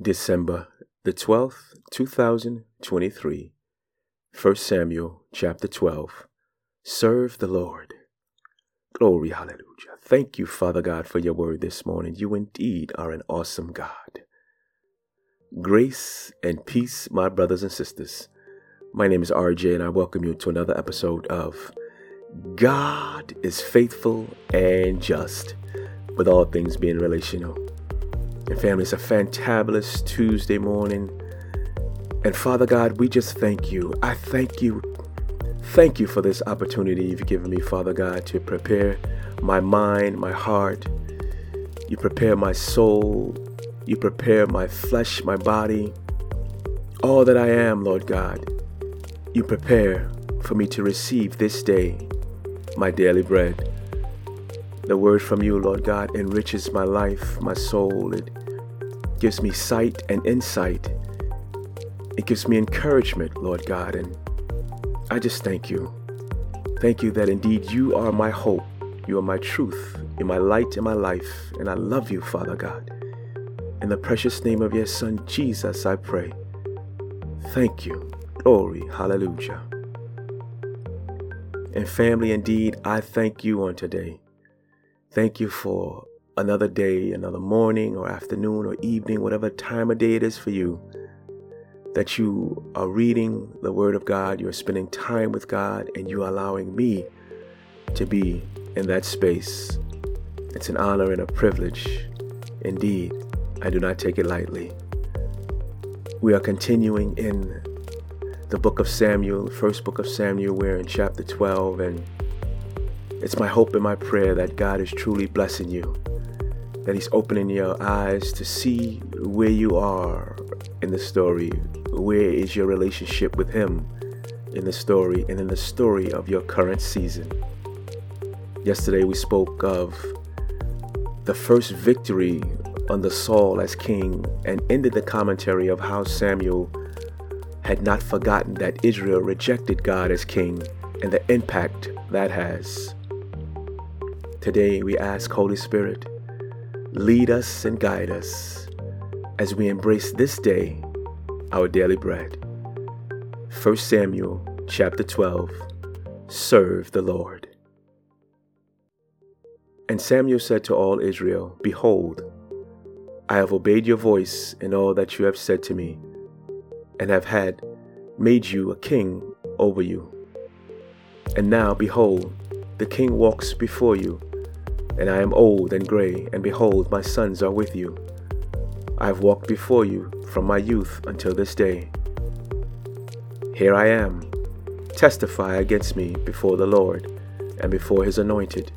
December the 12th, 2023. 1 Samuel chapter 12. Serve the Lord. Glory, hallelujah. Thank you, Father God, for your word this morning. You indeed are an awesome God. Grace and peace, my brothers and sisters. My name is RJ, and I welcome you to another episode of God is Faithful and Just, with all things being relational. And family, it's a fantabulous Tuesday morning. And Father God, we just thank you. I thank you. Thank you for this opportunity you've given me, Father God, to prepare my mind, my heart. You prepare my soul. You prepare my flesh, my body. All that I am, Lord God, you prepare for me to receive this day my daily bread. The word from you, Lord God, enriches my life, my soul. It gives me sight and insight. It gives me encouragement, Lord God, and I just thank you. Thank you that indeed you are my hope, you are my truth, you're my light in my life, and I love you, Father God. In the precious name of your Son, Jesus, I pray. Thank you. Glory. Hallelujah. And family, indeed, I thank you on today. Thank you for another day, another morning or afternoon or evening, whatever time of day it is for you, that you are reading the Word of God, you're spending time with God, and you are allowing me to be in that space. It's an honor and a privilege. Indeed, I do not take it lightly. We are continuing in the book of Samuel, first book of Samuel. We're in chapter 12, and it's my hope and my prayer that God is truly blessing you that He's opening your eyes to see where you are in the story. Where is your relationship with Him in the story and in the story of your current season? Yesterday we spoke of the first victory under Saul as king and ended the commentary of how Samuel had not forgotten that Israel rejected God as king and the impact that has. Today we ask Holy Spirit Lead us and guide us as we embrace this day our daily bread. 1 Samuel chapter 12 Serve the Lord. And Samuel said to all Israel, Behold, I have obeyed your voice in all that you have said to me, and have had made you a king over you. And now, behold, the king walks before you and I am old and gray, and behold, my sons are with you. I have walked before you from my youth until this day. Here I am. Testify against me before the Lord and before his anointed.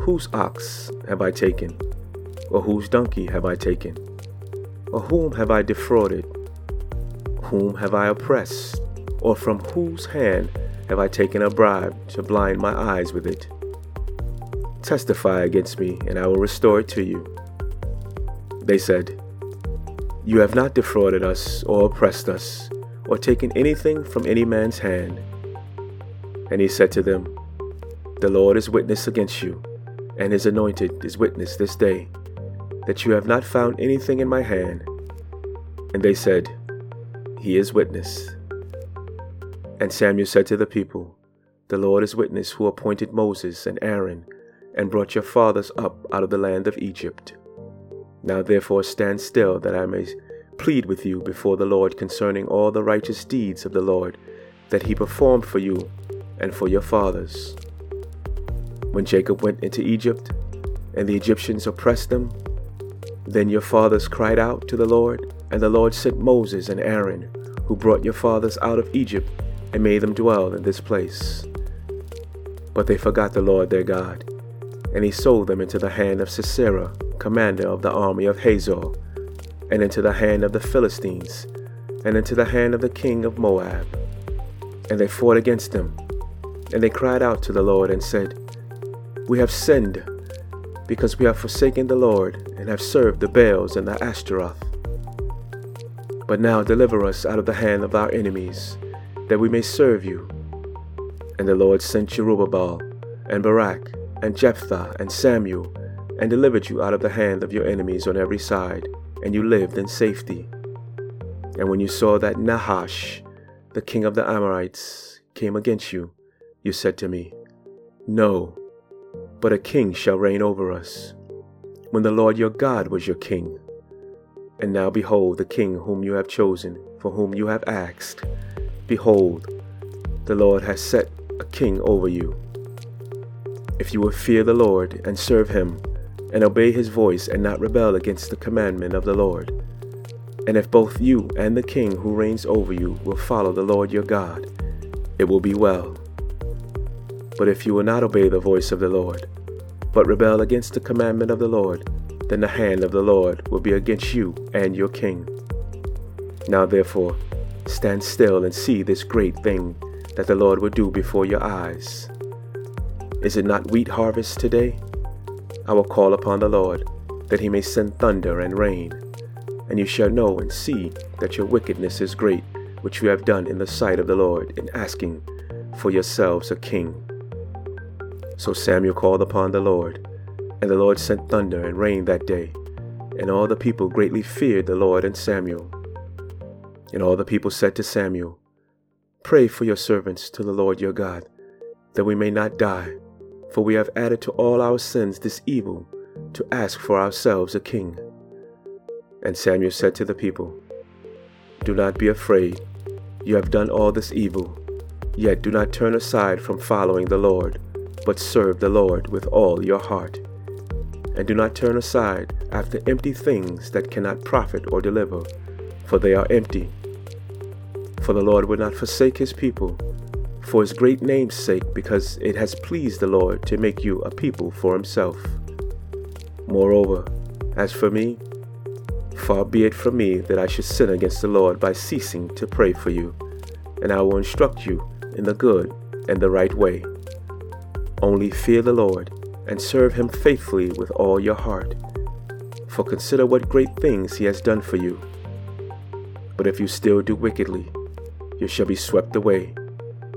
Whose ox have I taken? Or whose donkey have I taken? Or whom have I defrauded? Whom have I oppressed? Or from whose hand have I taken a bribe to blind my eyes with it? Testify against me, and I will restore it to you. They said, You have not defrauded us, or oppressed us, or taken anything from any man's hand. And he said to them, The Lord is witness against you, and his anointed is witness this day, that you have not found anything in my hand. And they said, He is witness. And Samuel said to the people, The Lord is witness who appointed Moses and Aaron and brought your fathers up out of the land of Egypt. Now therefore stand still, that I may plead with you before the Lord concerning all the righteous deeds of the Lord that he performed for you and for your fathers. When Jacob went into Egypt, and the Egyptians oppressed them, then your fathers cried out to the Lord, and the Lord sent Moses and Aaron, who brought your fathers out of Egypt and made them dwell in this place. But they forgot the Lord their God and he sold them into the hand of Sisera, commander of the army of Hazor, and into the hand of the Philistines, and into the hand of the king of Moab. And they fought against them, and they cried out to the Lord and said, We have sinned, because we have forsaken the Lord, and have served the Baals and the Ashtaroth. But now deliver us out of the hand of our enemies, that we may serve you. And the Lord sent Jerubbaal and Barak and Jephthah and Samuel, and delivered you out of the hand of your enemies on every side, and you lived in safety. And when you saw that Nahash, the king of the Ammonites, came against you, you said to me, No, but a king shall reign over us, when the Lord your God was your king. And now behold, the king whom you have chosen, for whom you have asked, behold, the Lord has set a king over you. If you will fear the Lord and serve him, and obey his voice and not rebel against the commandment of the Lord, and if both you and the king who reigns over you will follow the Lord your God, it will be well. But if you will not obey the voice of the Lord, but rebel against the commandment of the Lord, then the hand of the Lord will be against you and your king. Now therefore, stand still and see this great thing that the Lord will do before your eyes. Is it not wheat harvest today? I will call upon the Lord, that he may send thunder and rain, and you shall know and see that your wickedness is great, which you have done in the sight of the Lord in asking for yourselves a king. So Samuel called upon the Lord, and the Lord sent thunder and rain that day, and all the people greatly feared the Lord and Samuel. And all the people said to Samuel, Pray for your servants to the Lord your God, that we may not die, for we have added to all our sins this evil, to ask for ourselves a king. And Samuel said to the people, Do not be afraid, you have done all this evil, yet do not turn aside from following the Lord but serve the Lord with all your heart. And do not turn aside after empty things that cannot profit or deliver, for they are empty. For the Lord will not forsake his people, for his great name's sake, because it has pleased the Lord to make you a people for himself. Moreover, as for me, far be it from me that I should sin against the Lord by ceasing to pray for you, and I will instruct you in the good and the right way. Only fear the Lord and serve him faithfully with all your heart. For consider what great things he has done for you. But if you still do wickedly, you shall be swept away,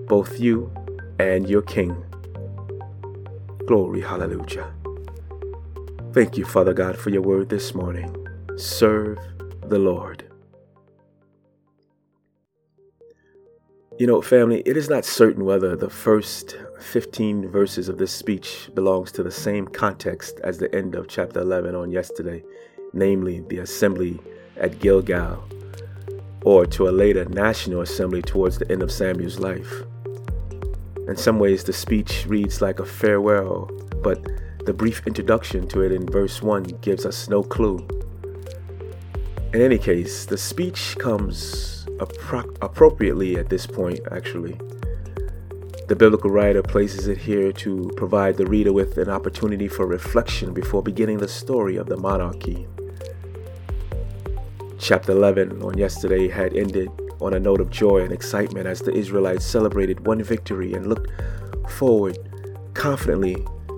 both you and your king. Glory, hallelujah. Thank you, Father God, for your word this morning. Serve the Lord. You know, family, it is not certain whether the first 15 verses of this speech belongs to the same context as the end of chapter 11 on yesterday, namely the assembly at Gilgal, or to a later national assembly towards the end of Samuel's life. In some ways, the speech reads like a farewell, but the brief introduction to it in verse 1 gives us no clue. In any case, the speech comes appro- appropriately at this point, actually. The biblical writer places it here to provide the reader with an opportunity for reflection before beginning the story of the monarchy. Chapter 11 on yesterday had ended on a note of joy and excitement as the Israelites celebrated one victory and looked forward confidently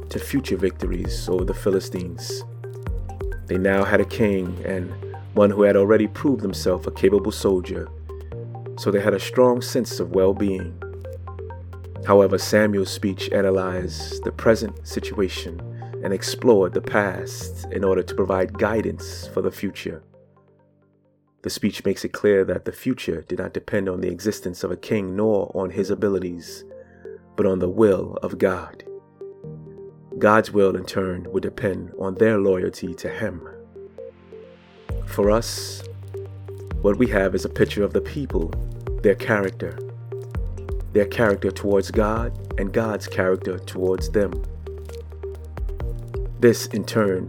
to future victories over the Philistines. They now had a king and one who had already proved himself a capable soldier so they had a strong sense of well being. However, Samuel's speech analyzed the present situation and explored the past in order to provide guidance for the future. The speech makes it clear that the future did not depend on the existence of a king nor on his abilities, but on the will of God. God's will, in turn, would depend on their loyalty to Him. For us, what we have is a picture of the people, their character, their character towards God, and God's character towards them. This, in turn,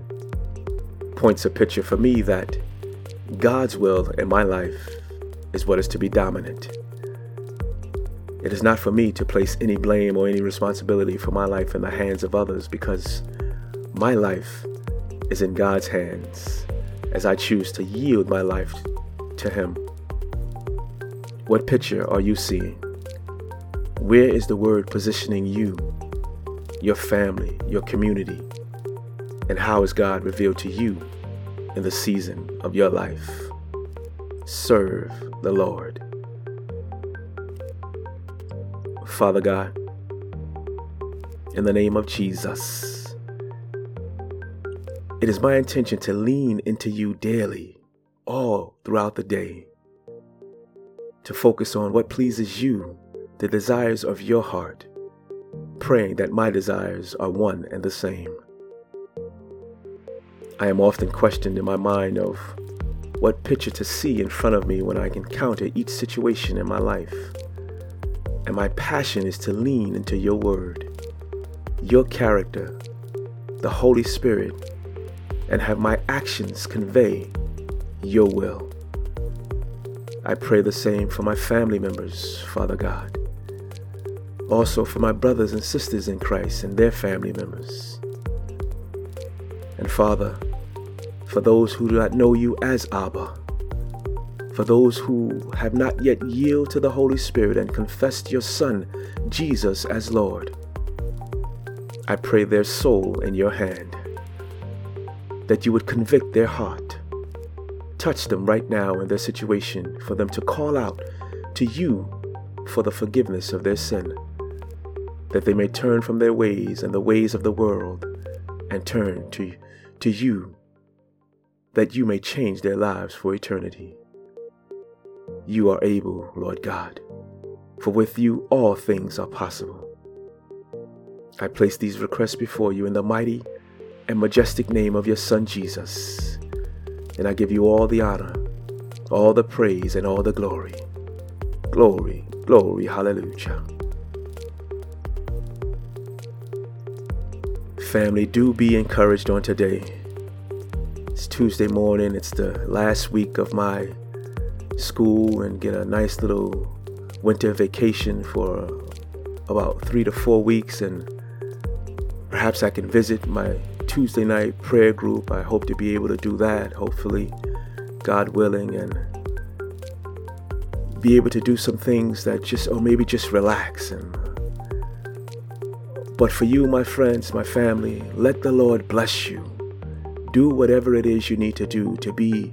points a picture for me that God's will in my life is what is to be dominant. It is not for me to place any blame or any responsibility for my life in the hands of others because my life is in God's hands as I choose to yield my life to Him. What picture are you seeing? Where is the word positioning you, your family, your community? And how is God revealed to you in the season of your life? Serve the Lord. Father God, in the name of Jesus, it is my intention to lean into you daily all throughout the day to focus on what pleases you, the desires of your heart, praying that my desires are one and the same. I am often questioned in my mind of what picture to see in front of me when I encounter each situation in my life. And my passion is to lean into your word, your character, the Holy Spirit, and have my actions convey your will. I pray the same for my family members, Father God. Also for my brothers and sisters in Christ and their family members. And Father, for those who do not know you as Abba, for those who have not yet yielded to the Holy Spirit and confessed your Son, Jesus, as Lord. I pray their soul in your hand, that you would convict their heart, touch them right now in their situation, for them to call out to you for the forgiveness of their sin, that they may turn from their ways and the ways of the world and turn to, to you that you may change their lives for eternity. You are able, Lord God, for with you all things are possible. I place these requests before you in the mighty and majestic name of your Son Jesus, and I give you all the honor, all the praise, and all the glory. Glory, glory, hallelujah. Family, do be encouraged on today. It's Tuesday morning. It's the last week of my school and get a nice little winter vacation for about three to four weeks. And perhaps I can visit my Tuesday night prayer group. I hope to be able to do that, hopefully, God willing, and be able to do some things that just, or maybe just relax. And but for you, my friends, my family, let the Lord bless you do whatever it is you need to do to be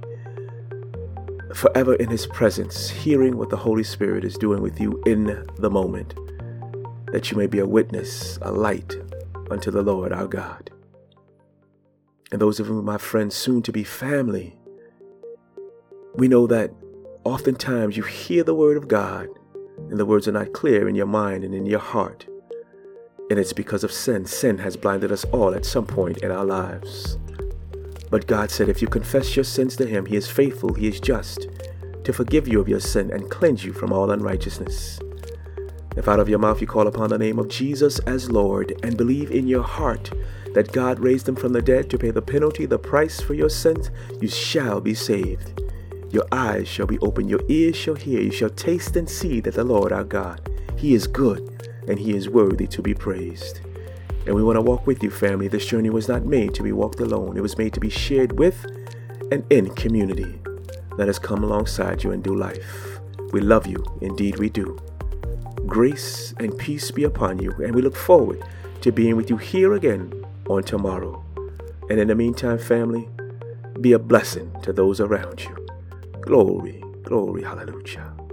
forever in His presence, hearing what the Holy Spirit is doing with you in the moment, that you may be a witness, a light unto the Lord our God. And those of you, my friends, soon to be family, we know that oftentimes you hear the word of God and the words are not clear in your mind and in your heart. And it's because of sin. Sin has blinded us all at some point in our lives. But God said, If you confess your sins to Him, He is faithful, He is just, to forgive you of your sin and cleanse you from all unrighteousness. If out of your mouth you call upon the name of Jesus as Lord and believe in your heart that God raised him from the dead to pay the penalty, the price for your sins, you shall be saved. Your eyes shall be opened, your ears shall hear, you shall taste and see that the Lord our God, He is good and He is worthy to be praised. And we want to walk with you, family. This journey was not made to be walked alone, it was made to be shared with and in community. Let us come alongside you and do life. We love you, indeed we do. Grace and peace be upon you, and we look forward to being with you here again on tomorrow. And in the meantime, family, be a blessing to those around you. Glory, glory, hallelujah.